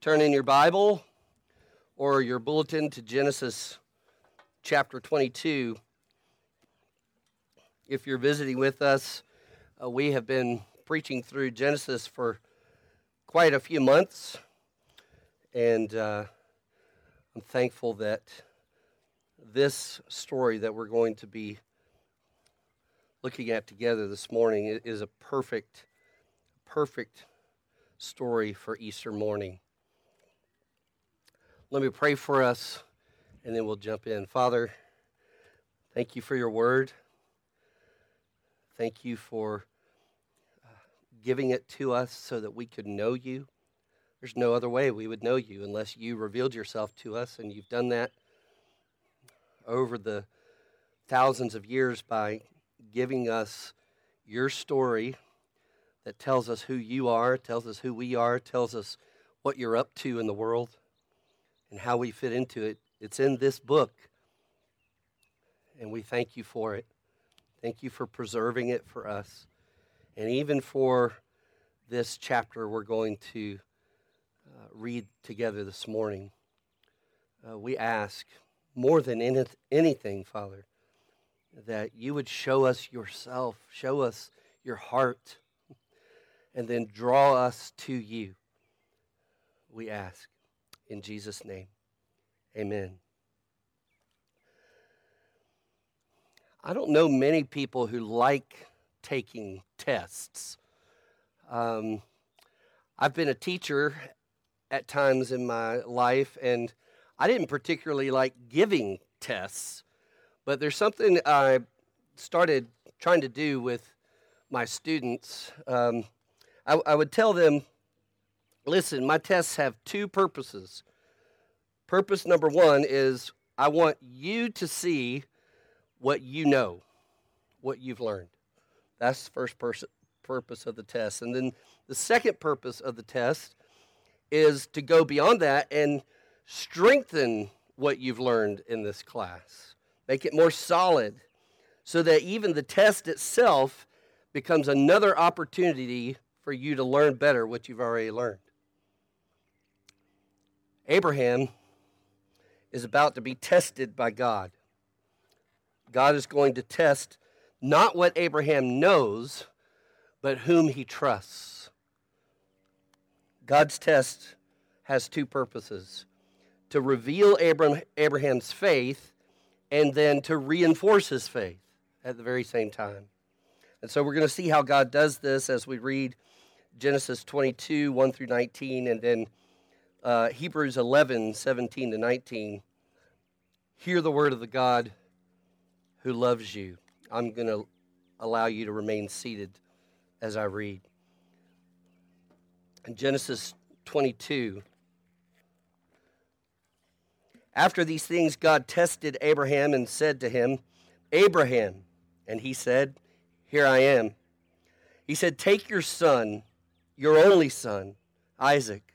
turn in your Bible or your bulletin to Genesis chapter 22. If you're visiting with us, uh, we have been preaching through Genesis for quite a few months, and uh, I'm thankful that this story that we're going to be looking at together this morning is a perfect, perfect story for Easter morning. Let me pray for us and then we'll jump in. Father, thank you for your word. Thank you for uh, giving it to us so that we could know you. There's no other way we would know you unless you revealed yourself to us, and you've done that over the thousands of years by giving us your story that tells us who you are, tells us who we are, tells us what you're up to in the world and how we fit into it. It's in this book. And we thank you for it. Thank you for preserving it for us. And even for this chapter we're going to uh, read together this morning, uh, we ask more than any, anything, Father, that you would show us yourself, show us your heart, and then draw us to you. We ask in Jesus' name. Amen. I don't know many people who like taking tests. Um, I've been a teacher at times in my life, and I didn't particularly like giving tests. But there's something I started trying to do with my students. Um, I, I would tell them, listen, my tests have two purposes. Purpose number one is I want you to see what you know, what you've learned. That's the first purpose of the test. And then the second purpose of the test is to go beyond that and strengthen what you've learned in this class make it more solid, so that even the test itself becomes another opportunity for you to learn better what you've already learned. Abraham is about to be tested by God. God is going to test not what Abraham knows, but whom he trusts. God's test has two purposes to reveal Abraham's faith and then to reinforce his faith at the very same time. And so we're going to see how God does this as we read Genesis 22, 1 through 19, and then uh, Hebrews 11, 17 to 19. Hear the word of the God who loves you. I'm going to allow you to remain seated as I read. In Genesis 22, after these things, God tested Abraham and said to him, Abraham. And he said, Here I am. He said, Take your son, your only son, Isaac,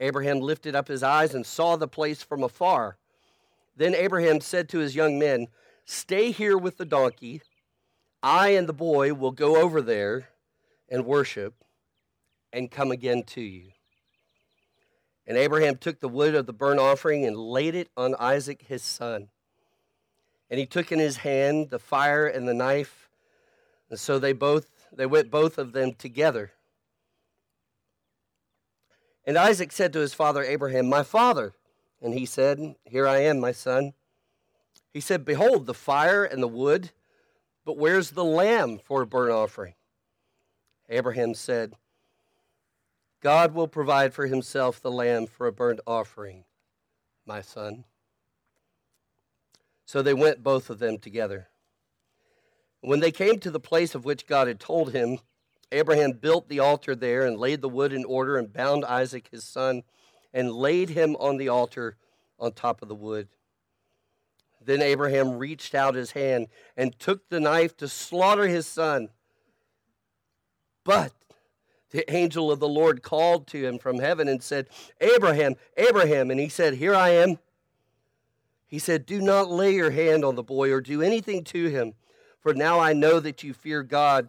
Abraham lifted up his eyes and saw the place from afar. Then Abraham said to his young men, Stay here with the donkey. I and the boy will go over there and worship and come again to you. And Abraham took the wood of the burnt offering and laid it on Isaac his son. And he took in his hand the fire and the knife. And so they both they went both of them together. And Isaac said to his father Abraham, My father. And he said, Here I am, my son. He said, Behold, the fire and the wood, but where's the lamb for a burnt offering? Abraham said, God will provide for himself the lamb for a burnt offering, my son. So they went both of them together. When they came to the place of which God had told him, Abraham built the altar there and laid the wood in order and bound Isaac his son and laid him on the altar on top of the wood. Then Abraham reached out his hand and took the knife to slaughter his son. But the angel of the Lord called to him from heaven and said, Abraham, Abraham. And he said, Here I am. He said, Do not lay your hand on the boy or do anything to him, for now I know that you fear God,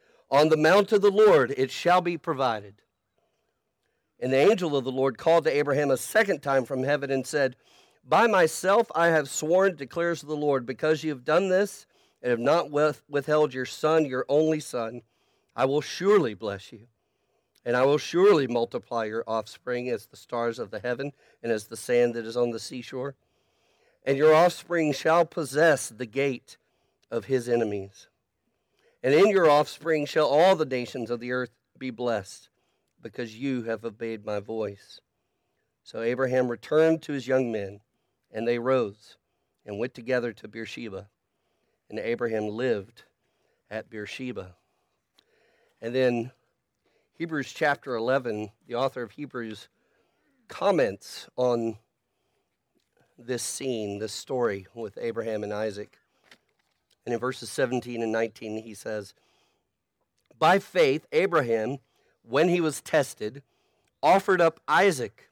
On the mount of the Lord it shall be provided. And the angel of the Lord called to Abraham a second time from heaven and said, By myself I have sworn, declares the Lord, because you have done this and have not withheld your son, your only son, I will surely bless you. And I will surely multiply your offspring as the stars of the heaven and as the sand that is on the seashore. And your offspring shall possess the gate of his enemies. And in your offspring shall all the nations of the earth be blessed because you have obeyed my voice. So Abraham returned to his young men, and they rose and went together to Beersheba. And Abraham lived at Beersheba. And then Hebrews chapter 11, the author of Hebrews comments on this scene, this story with Abraham and Isaac. And in verses 17 and 19, he says, By faith, Abraham when he was tested, offered up Isaac,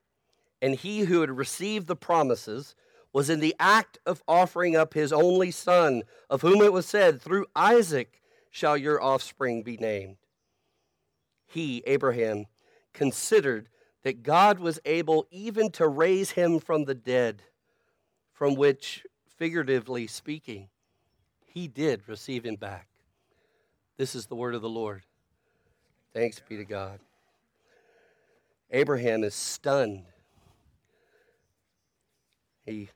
and he who had received the promises was in the act of offering up his only son, of whom it was said, Through Isaac shall your offspring be named. He, Abraham, considered that God was able even to raise him from the dead, from which, figuratively speaking, he did receive him back. This is the word of the Lord. Thanks be to God. Abraham is stunned. He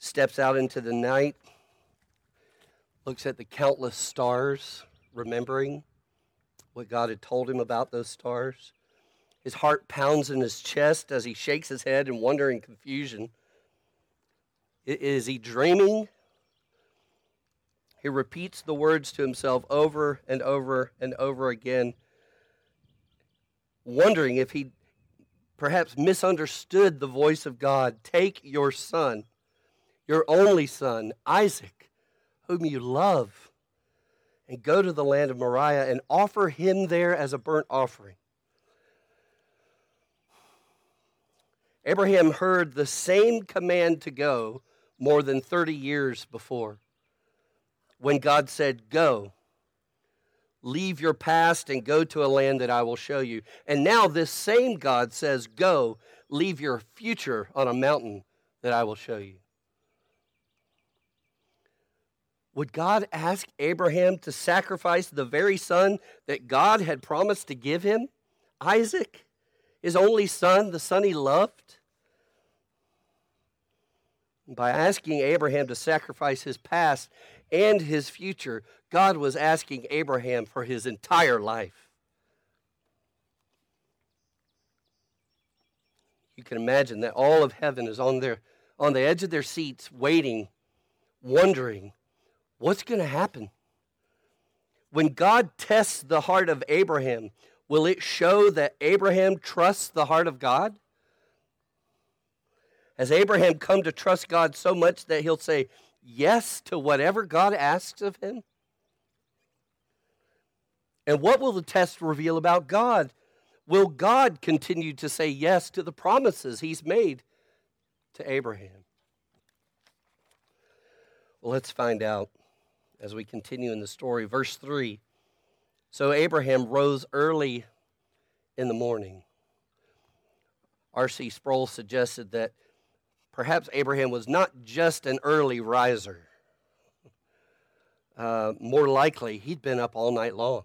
steps out into the night, looks at the countless stars, remembering what God had told him about those stars. His heart pounds in his chest as he shakes his head in wonder and confusion. Is he dreaming? He repeats the words to himself over and over and over again wondering if he perhaps misunderstood the voice of God. Take your son, your only son, Isaac, whom you love, and go to the land of Moriah and offer him there as a burnt offering. Abraham heard the same command to go more than 30 years before when God said, Go Leave your past and go to a land that I will show you. And now this same God says, Go, leave your future on a mountain that I will show you. Would God ask Abraham to sacrifice the very son that God had promised to give him? Isaac, his only son, the son he loved? By asking Abraham to sacrifice his past and his future, God was asking Abraham for his entire life. You can imagine that all of heaven is on their on the edge of their seats waiting, wondering what's going to happen. When God tests the heart of Abraham, will it show that Abraham trusts the heart of God? Has Abraham come to trust God so much that he'll say yes to whatever God asks of him? And what will the test reveal about God? Will God continue to say yes to the promises he's made to Abraham? Well, let's find out as we continue in the story. Verse 3 So Abraham rose early in the morning. R.C. Sproul suggested that perhaps Abraham was not just an early riser. Uh, more likely, he'd been up all night long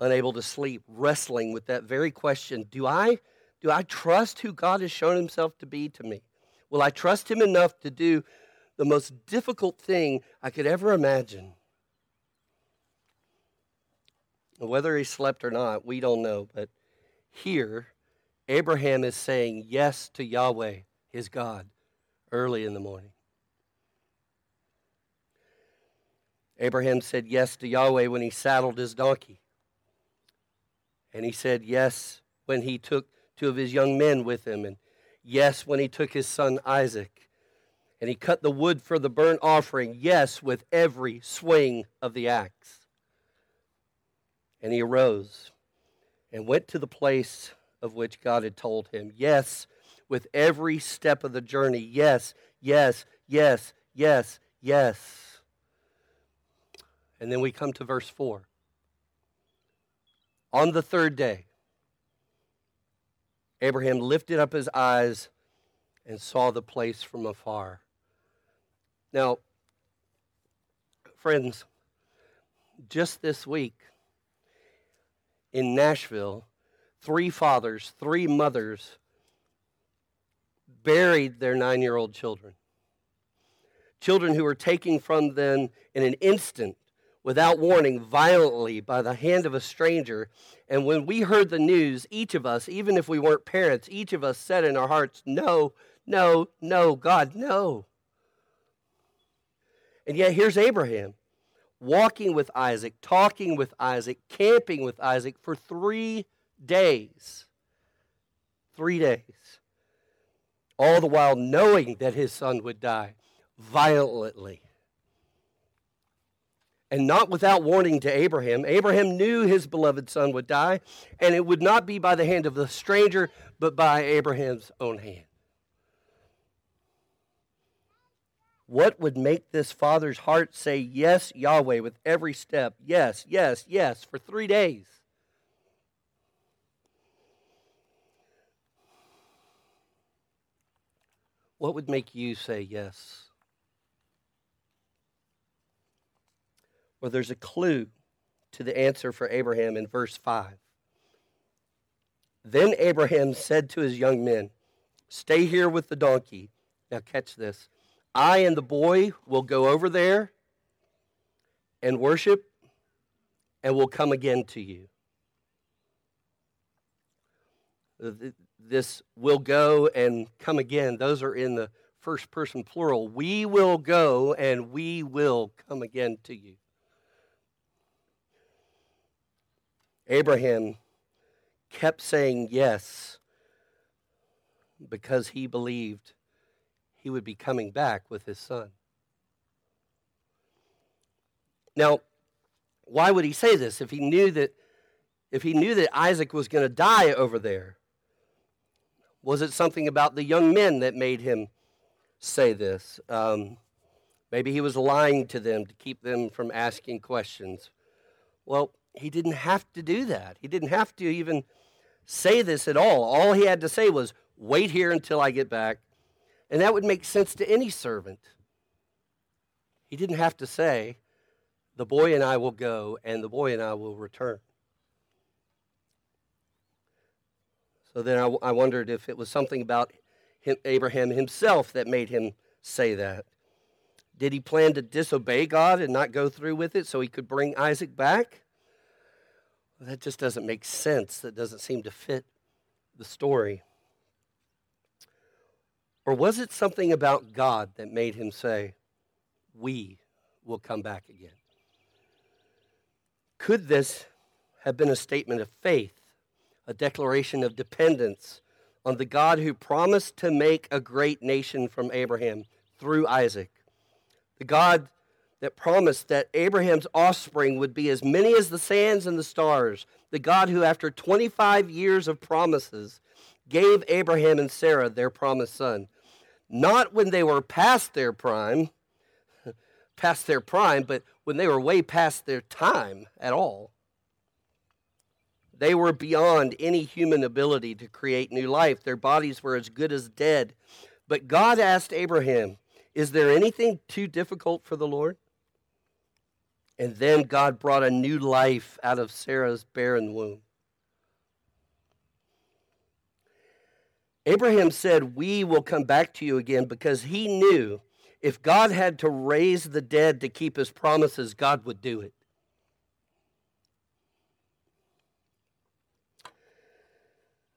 unable to sleep, wrestling with that very question do I, Do I trust who God has shown himself to be to me? Will I trust him enough to do the most difficult thing I could ever imagine? Whether he slept or not, we don't know. But here, Abraham is saying yes to Yahweh, his God, early in the morning. Abraham said yes to Yahweh when he saddled his donkey. And he said yes when he took two of his young men with him. And yes when he took his son Isaac. And he cut the wood for the burnt offering. Yes with every swing of the axe. And he arose and went to the place of which God had told him. Yes, with every step of the journey. Yes, yes, yes, yes, yes. And then we come to verse 4. On the third day, Abraham lifted up his eyes and saw the place from afar. Now, friends, just this week in Nashville, three fathers, three mothers buried their nine year old children. Children who were taken from them in an instant, without warning, violently by the hand of a stranger. And when we heard the news, each of us, even if we weren't parents, each of us said in our hearts, No, no, no, God, no. And yet here's Abraham walking with Isaac, talking with Isaac, camping with Isaac for three days. Three days. All the while knowing that his son would die violently. And not without warning to Abraham. Abraham knew his beloved son would die, and it would not be by the hand of the stranger, but by Abraham's own hand. What would make this father's heart say, Yes, Yahweh, with every step? Yes, yes, yes, for three days? What would make you say yes? Well, there's a clue to the answer for Abraham in verse 5. Then Abraham said to his young men, Stay here with the donkey. Now, catch this. I and the boy will go over there and worship, and will come again to you. This will go and come again, those are in the first person plural. We will go and we will come again to you. Abraham kept saying yes because he believed he would be coming back with his son. Now, why would he say this if he knew that if he knew that Isaac was going to die over there? Was it something about the young men that made him say this? Um, maybe he was lying to them to keep them from asking questions. Well, he didn't have to do that. He didn't have to even say this at all. All he had to say was, Wait here until I get back. And that would make sense to any servant. He didn't have to say, The boy and I will go, and the boy and I will return. So then I, I wondered if it was something about him, Abraham himself that made him say that. Did he plan to disobey God and not go through with it so he could bring Isaac back? Well, that just doesn't make sense. That doesn't seem to fit the story. Or was it something about God that made him say, We will come back again? Could this have been a statement of faith, a declaration of dependence on the God who promised to make a great nation from Abraham through Isaac? The God that promised that Abraham's offspring would be as many as the sands and the stars. The God who, after 25 years of promises, gave Abraham and Sarah their promised son not when they were past their prime, past their prime, but when they were way past their time at all. They were beyond any human ability to create new life. Their bodies were as good as dead. But God asked Abraham, Is there anything too difficult for the Lord? And then God brought a new life out of Sarah's barren womb. Abraham said, We will come back to you again because he knew if God had to raise the dead to keep his promises, God would do it.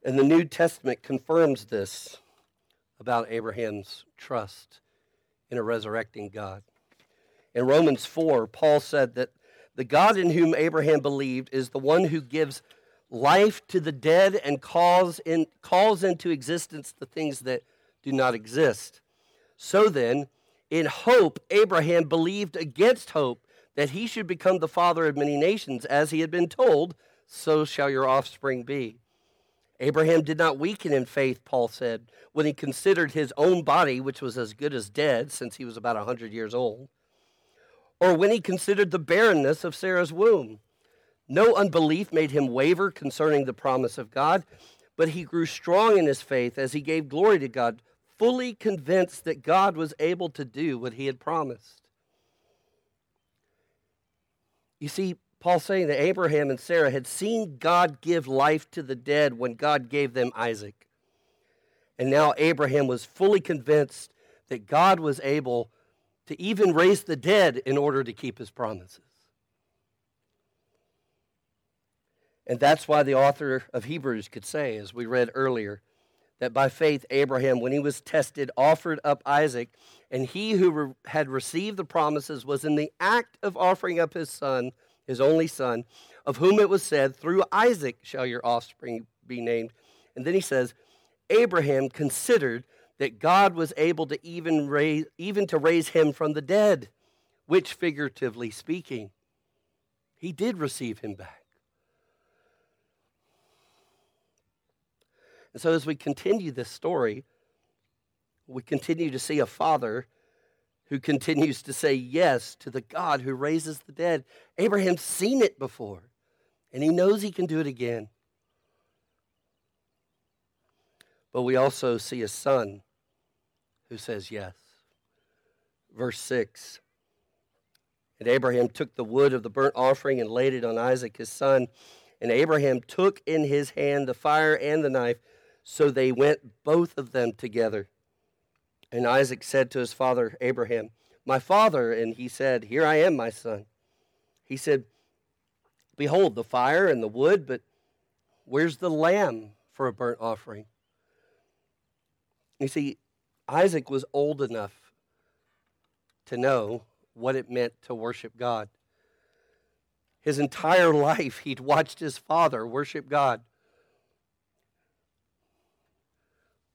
And the New Testament confirms this about Abraham's trust in a resurrecting God. In Romans 4, Paul said that the God in whom Abraham believed is the one who gives life to the dead and calls, in, calls into existence the things that do not exist. So then, in hope, Abraham believed against hope that he should become the father of many nations, as he had been told, so shall your offspring be. Abraham did not weaken in faith, Paul said, when he considered his own body, which was as good as dead since he was about a 100 years old, or when he considered the barrenness of Sarah's womb. No unbelief made him waver concerning the promise of God, but he grew strong in his faith as he gave glory to God, fully convinced that God was able to do what he had promised. You see, Paul's saying that Abraham and Sarah had seen God give life to the dead when God gave them Isaac. And now Abraham was fully convinced that God was able to even raise the dead in order to keep his promises. And that's why the author of Hebrews could say, as we read earlier, that by faith Abraham, when he was tested, offered up Isaac, and he who re- had received the promises was in the act of offering up his son his only son, of whom it was said, Through Isaac shall your offspring be named. And then he says, Abraham considered that God was able to even raise, even to raise him from the dead, which figuratively speaking, he did receive him back. And so as we continue this story, we continue to see a father who continues to say yes to the God who raises the dead. Abraham's seen it before, and he knows he can do it again. But we also see a son who says yes. Verse 6 And Abraham took the wood of the burnt offering and laid it on Isaac his son. And Abraham took in his hand the fire and the knife. So they went both of them together. And Isaac said to his father Abraham, My father. And he said, Here I am, my son. He said, Behold, the fire and the wood, but where's the lamb for a burnt offering? You see, Isaac was old enough to know what it meant to worship God. His entire life, he'd watched his father worship God,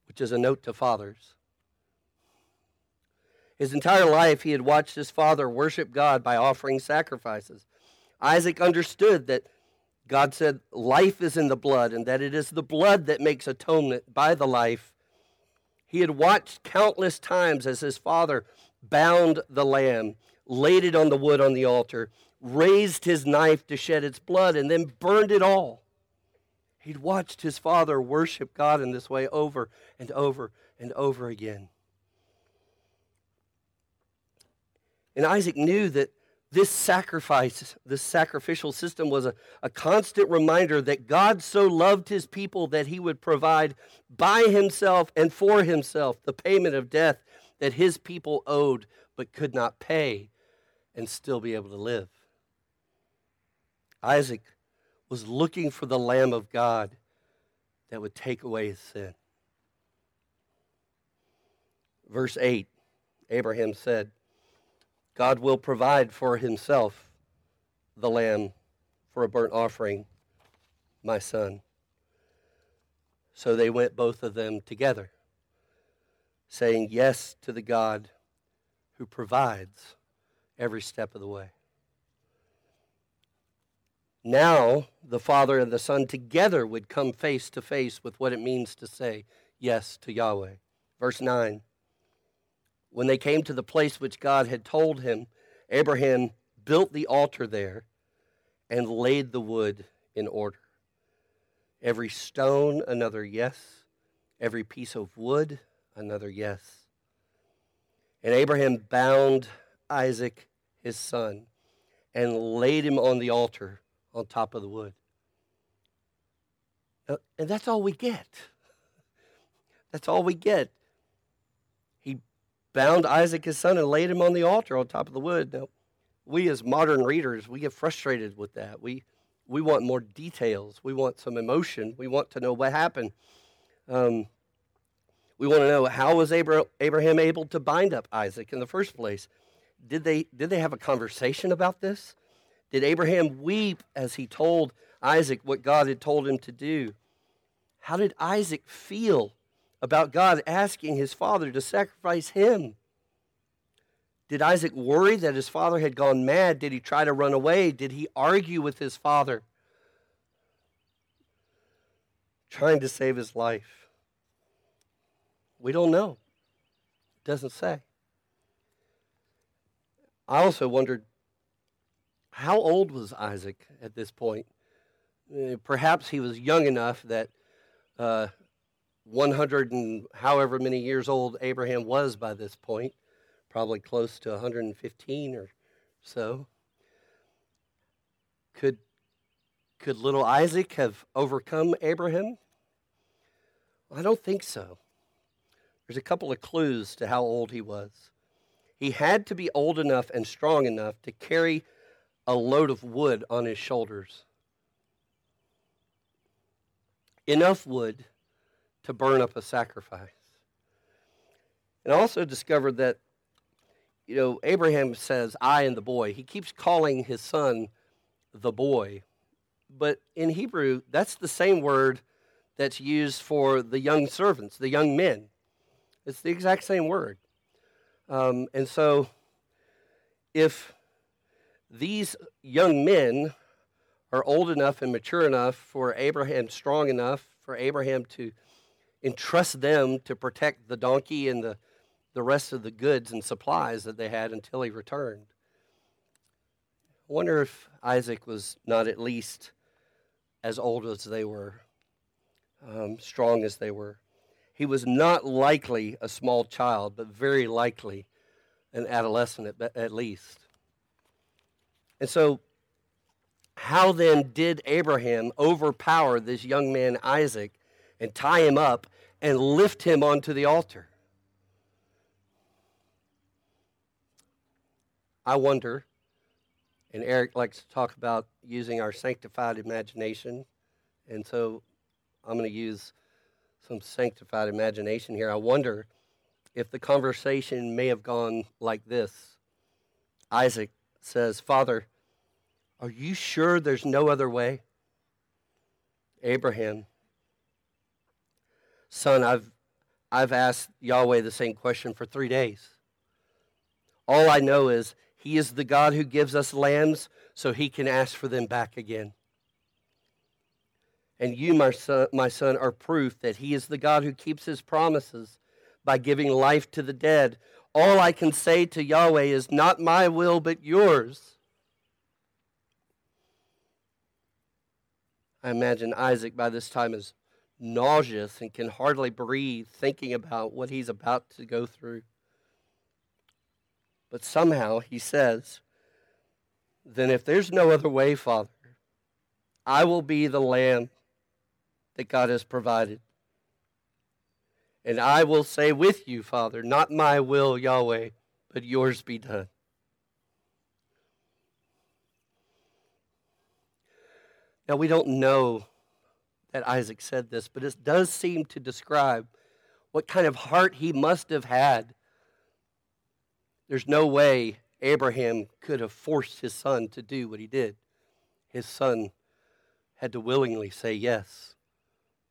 which is a note to fathers. His entire life, he had watched his father worship God by offering sacrifices. Isaac understood that God said, Life is in the blood, and that it is the blood that makes atonement by the life. He had watched countless times as his father bound the lamb, laid it on the wood on the altar, raised his knife to shed its blood, and then burned it all. He'd watched his father worship God in this way over and over and over again. And Isaac knew that this sacrifice, this sacrificial system was a, a constant reminder that God so loved his people that he would provide by himself and for himself the payment of death that his people owed but could not pay and still be able to live. Isaac was looking for the Lamb of God that would take away his sin. Verse 8 Abraham said, God will provide for himself the lamb for a burnt offering, my son. So they went both of them together, saying yes to the God who provides every step of the way. Now, the Father and the Son together would come face to face with what it means to say yes to Yahweh. Verse 9 when they came to the place which God had told him, Abraham built the altar there and laid the wood in order. Every stone, another yes. Every piece of wood, another yes. And Abraham bound Isaac, his son, and laid him on the altar on top of the wood. And that's all we get. That's all we get. Bound Isaac, his son, and laid him on the altar on top of the wood. Now, we as modern readers, we get frustrated with that. We, we want more details. We want some emotion. We want to know what happened. Um, we want to know how was Abraham able to bind up Isaac in the first place? Did they, did they have a conversation about this? Did Abraham weep as he told Isaac what God had told him to do? How did Isaac feel about God asking his father to sacrifice him. Did Isaac worry that his father had gone mad? Did he try to run away? Did he argue with his father? Trying to save his life. We don't know. It doesn't say. I also wondered how old was Isaac at this point? Eh, perhaps he was young enough that uh, 100 and however many years old Abraham was by this point, probably close to 115 or so. Could, could little Isaac have overcome Abraham? I don't think so. There's a couple of clues to how old he was. He had to be old enough and strong enough to carry a load of wood on his shoulders. Enough wood to burn up a sacrifice. And I also discovered that, you know, Abraham says, I and the boy. He keeps calling his son the boy. But in Hebrew, that's the same word that's used for the young servants, the young men. It's the exact same word. Um, and so, if these young men are old enough and mature enough for Abraham, strong enough for Abraham to entrust them to protect the donkey and the, the rest of the goods and supplies that they had until he returned. I wonder if Isaac was not at least as old as they were, um, strong as they were. He was not likely a small child, but very likely an adolescent at, at least. And so, how then did Abraham overpower this young man Isaac and tie him up and lift him onto the altar. I wonder, and Eric likes to talk about using our sanctified imagination, and so I'm going to use some sanctified imagination here. I wonder if the conversation may have gone like this Isaac says, Father, are you sure there's no other way? Abraham Son, I've, I've asked Yahweh the same question for three days. All I know is He is the God who gives us lambs so He can ask for them back again. And you, my son, my son, are proof that He is the God who keeps His promises by giving life to the dead. All I can say to Yahweh is, Not my will, but yours. I imagine Isaac by this time is nauseous and can hardly breathe thinking about what he's about to go through. But somehow he says, Then if there's no other way, Father, I will be the lamb that God has provided. And I will say with you, Father, not my will, Yahweh, but yours be done. Now, we don't know that Isaac said this, but it does seem to describe what kind of heart he must have had. There's no way Abraham could have forced his son to do what he did. His son had to willingly say yes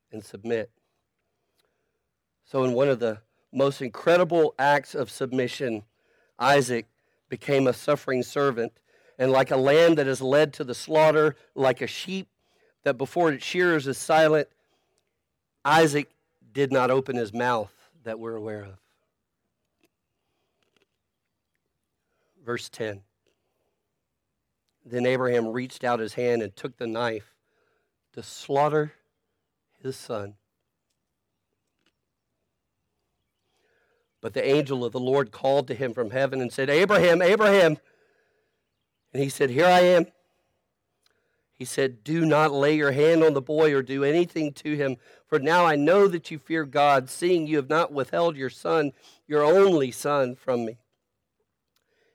and submit. So, in one of the most incredible acts of submission, Isaac became a suffering servant. And like a lamb that is led to the slaughter, like a sheep that before shearers is silent, Isaac did not open his mouth that we're aware of. Verse 10. Then Abraham reached out his hand and took the knife to slaughter his son. But the angel of the Lord called to him from heaven and said, Abraham, Abraham. And he said, Here I am. He said, Do not lay your hand on the boy or do anything to him, for now I know that you fear God, seeing you have not withheld your son, your only son, from me.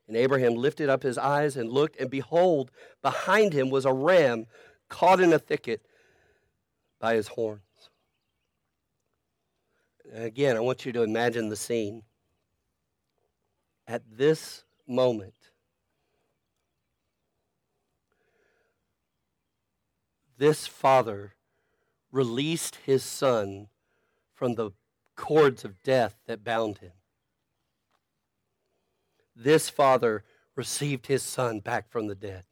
And Abraham lifted up his eyes and looked, and behold, behind him was a ram caught in a thicket by his horns. Again, I want you to imagine the scene. At this moment, this father released his son from the cords of death that bound him. This father received his son back from the dead.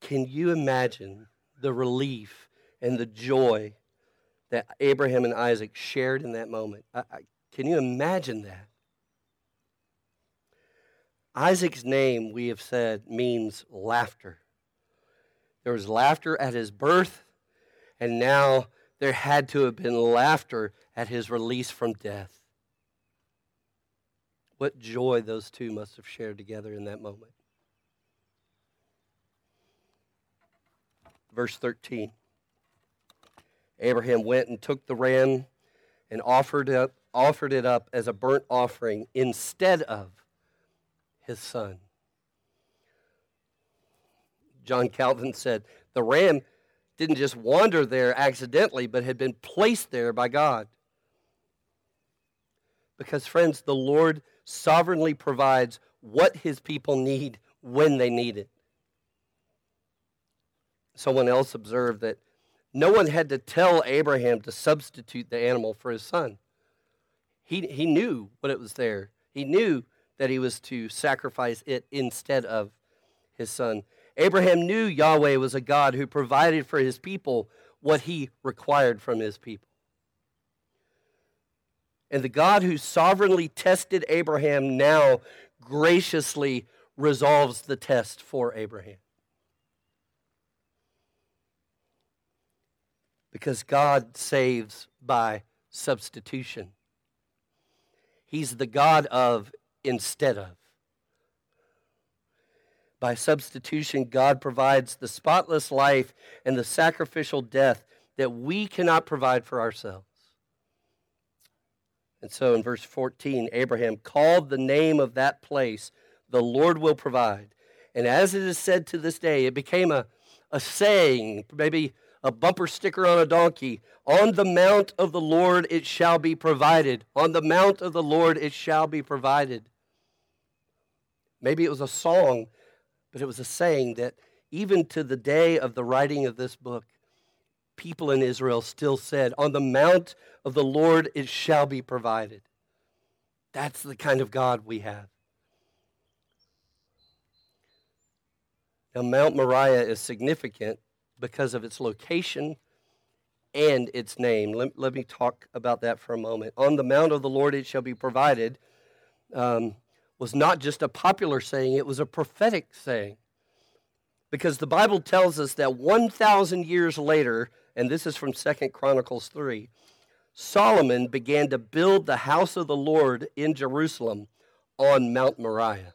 Can you imagine the relief and the joy that Abraham and Isaac shared in that moment? I, I, can you imagine that? Isaac's name, we have said, means laughter. There was laughter at his birth, and now there had to have been laughter at his release from death. What joy those two must have shared together in that moment. Verse 13 Abraham went and took the ram and offered offered it up as a burnt offering instead of his son. John Calvin said, the ram didn't just wander there accidentally, but had been placed there by God. Because, friends, the Lord sovereignly provides what his people need when they need it. Someone else observed that no one had to tell Abraham to substitute the animal for his son. He, he knew what it was there. He knew that he was to sacrifice it instead of his son. Abraham knew Yahweh was a God who provided for his people what he required from his people. And the God who sovereignly tested Abraham now graciously resolves the test for Abraham. Because God saves by substitution. He's the God of instead of. By substitution, God provides the spotless life and the sacrificial death that we cannot provide for ourselves. And so in verse 14, Abraham called the name of that place, the Lord will provide. And as it is said to this day, it became a, a saying, maybe a bumper sticker on a donkey On the mount of the Lord it shall be provided. On the mount of the Lord it shall be provided. Maybe it was a song but it was a saying that even to the day of the writing of this book, people in Israel still said, On the mount of the Lord it shall be provided. That's the kind of God we have. Now, Mount Moriah is significant because of its location and its name. Let, let me talk about that for a moment. On the mount of the Lord it shall be provided. Um, was not just a popular saying, it was a prophetic saying. Because the Bible tells us that 1,000 years later, and this is from Second Chronicles 3, Solomon began to build the house of the Lord in Jerusalem on Mount Moriah.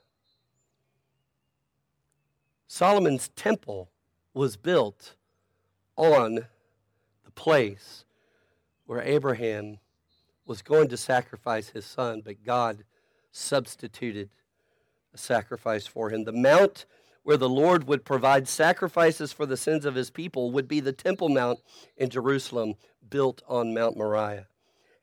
Solomon's temple was built on the place where Abraham was going to sacrifice his son, but God substituted a sacrifice for him. The mount where the Lord would provide sacrifices for the sins of his people would be the Temple Mount in Jerusalem, built on Mount Moriah.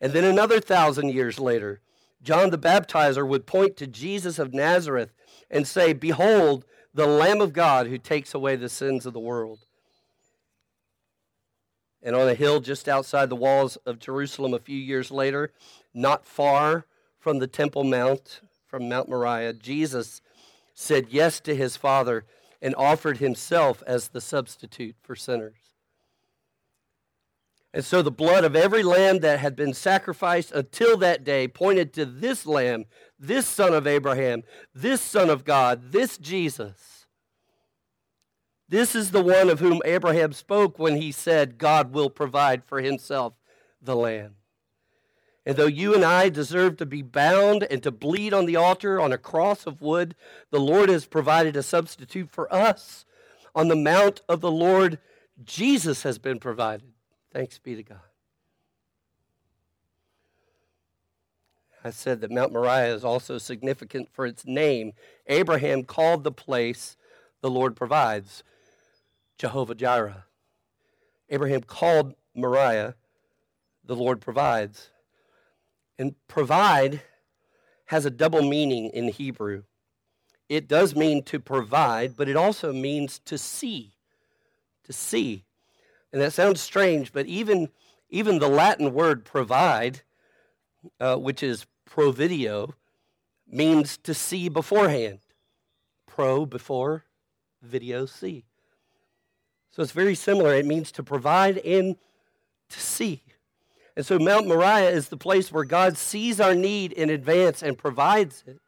And then another thousand years later, John the Baptizer would point to Jesus of Nazareth and say, Behold, the Lamb of God who takes away the sins of the world. And on a hill just outside the walls of Jerusalem a few years later, not far from the Temple Mount, from Mount Moriah, Jesus said yes to his Father and offered himself as the substitute for sinners. And so the blood of every lamb that had been sacrificed until that day pointed to this lamb, this son of Abraham, this son of God, this Jesus. This is the one of whom Abraham spoke when he said, God will provide for himself the lamb. And though you and I deserve to be bound and to bleed on the altar on a cross of wood, the Lord has provided a substitute for us On the mount of the Lord, Jesus has been provided. Thanks be to God. I said that Mount Moriah is also significant for its name. Abraham called the place the Lord provides, Jehovah Jireh. Abraham called Moriah, the Lord provides. And provide has a double meaning in Hebrew. It does mean to provide, but it also means to see. To see. And that sounds strange, but even, even the Latin word provide, uh, which is provideo, means to see beforehand. Pro, before, video, see. So it's very similar. It means to provide and to see. And so Mount Moriah is the place where God sees our need in advance and provides it.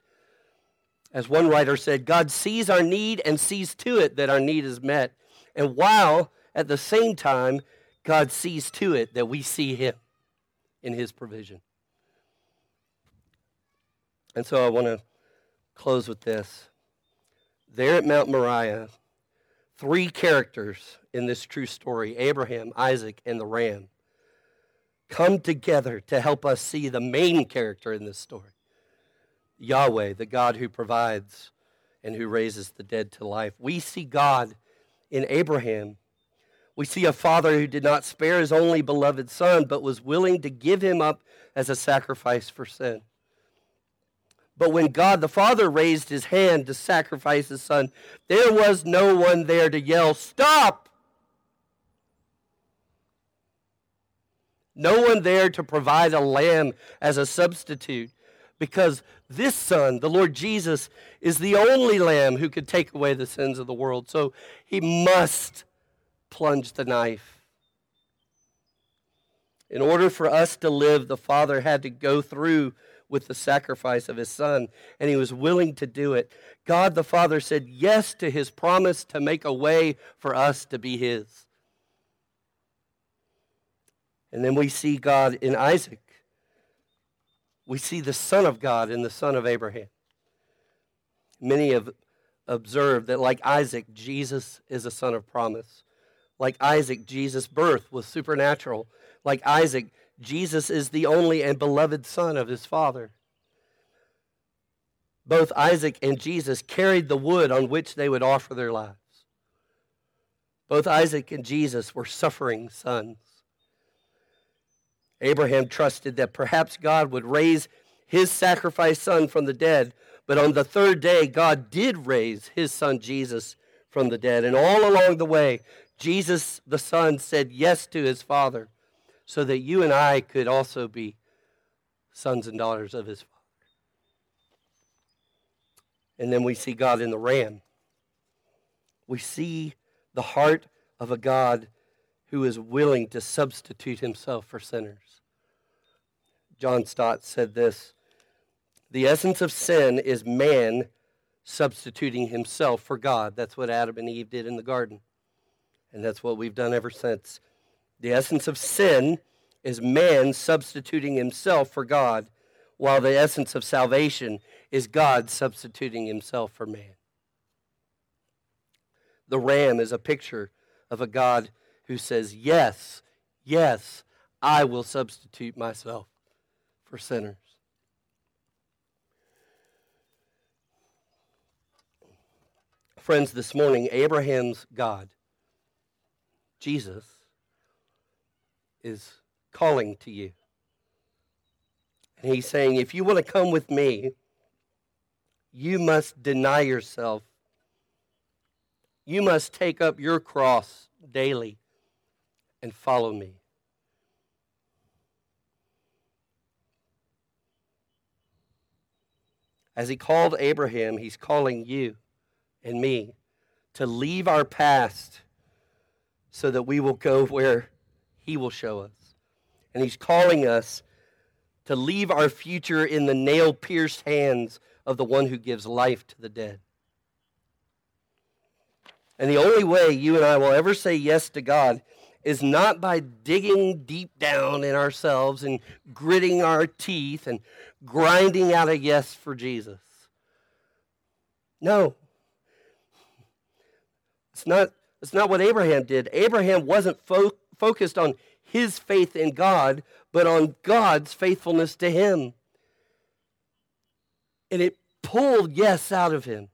As one writer said, God sees our need and sees to it that our need is met. And while at the same time, God sees to it that we see Him in His provision. And so I want to close with this. There at Mount Moriah, three characters in this true story Abraham, Isaac, and the ram come together to help us see the main character in this story Yahweh, the God who provides and who raises the dead to life. We see God in Abraham. We see a father who did not spare his only beloved son, but was willing to give him up as a sacrifice for sin. But when God the Father raised his hand to sacrifice his son, there was no one there to yell, Stop! No one there to provide a lamb as a substitute because this son, the Lord Jesus, is the only lamb who could take away the sins of the world. So he must plunge the knife. In order for us to live, the Father had to go through with the sacrifice of his son, and he was willing to do it. God the Father said yes to his promise to make a way for us to be his. And then we see God in Isaac. We see the Son of God in the Son of Abraham. Many have observed that, like Isaac, Jesus is a son of promise. Like Isaac, Jesus' birth was supernatural. Like Isaac, Jesus is the only and beloved son of his father. Both Isaac and Jesus carried the wood on which they would offer their lives. Both Isaac and Jesus were suffering sons. Abraham trusted that perhaps God would raise his sacrificed son from the dead, but on the third day, God did raise his son Jesus from the dead. And all along the way, Jesus the Son said yes to his Father so that you and I could also be sons and daughters of his Father. And then we see God in the ram. We see the heart of a God who is willing to substitute himself for sinners. John Stott said this The essence of sin is man substituting himself for God. That's what Adam and Eve did in the garden. And that's what we've done ever since. The essence of sin is man substituting himself for God, while the essence of salvation is God substituting himself for man. The ram is a picture of a God who says, Yes, yes, I will substitute myself for sinners. Friends, this morning, Abraham's God, Jesus, is calling to you. And he's saying, if you want to come with me, you must deny yourself. You must take up your cross daily and follow me. As he called Abraham, he's calling you and me to leave our past so that we will go where he will show us. And he's calling us to leave our future in the nail pierced hands of the one who gives life to the dead. And the only way you and I will ever say yes to God is not by digging deep down in ourselves and gritting our teeth and grinding out a yes for Jesus. No. It's not That's not what Abraham did. Abraham wasn't fo- focused on his faith in God, but on God's faithfulness to him. And it pulled yes out of him.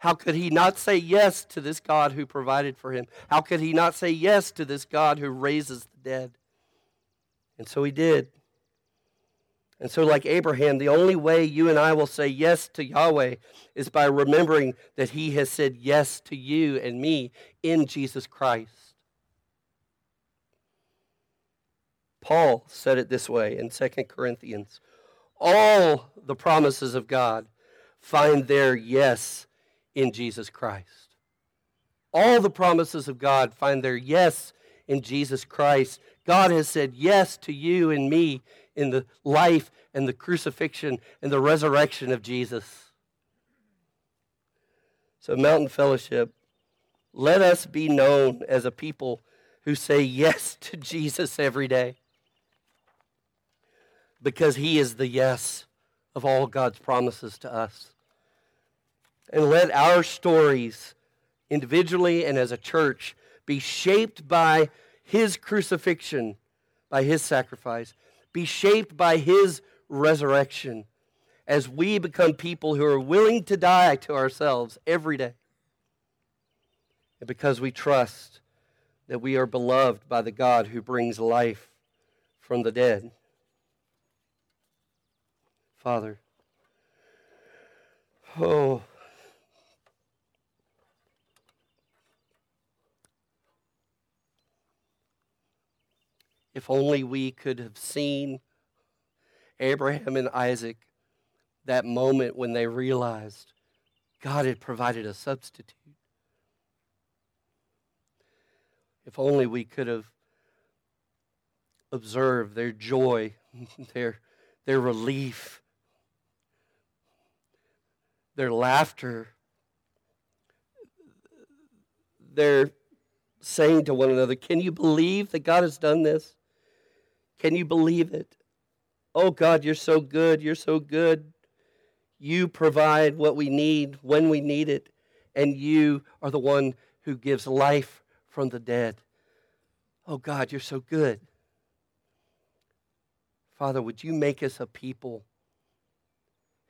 How could he not say yes to this God who provided for him? How could he not say yes to this God who raises the dead? And so he did. And so, like Abraham, the only way you and I will say yes to Yahweh is by remembering that he has said yes to you and me in Jesus Christ. Paul said it this way in 2 Corinthians all the promises of God find their yes in Jesus Christ. All the promises of God find their yes in Jesus Christ. God has said yes to you and me in the life and the crucifixion and the resurrection of Jesus. So, Mountain Fellowship, let us be known as a people who say yes to Jesus every day because he is the yes of all God's promises to us. And let our stories, individually and as a church, be shaped by his crucifixion, by his sacrifice, be shaped by his resurrection as we become people who are willing to die to ourselves every day. And because we trust that we are beloved by the God who brings life from the dead. Father, oh, If only we could have seen Abraham and Isaac that moment when they realized God had provided a substitute. If only we could have observed their joy, their, their relief, their laughter, their saying to one another, Can you believe that God has done this? Can you believe it? Oh God, you're so good. You're so good. You provide what we need when we need it, and you are the one who gives life from the dead. Oh God, you're so good. Father, would you make us a people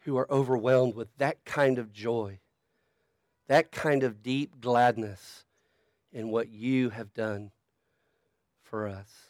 who are overwhelmed with that kind of joy, that kind of deep gladness in what you have done for us?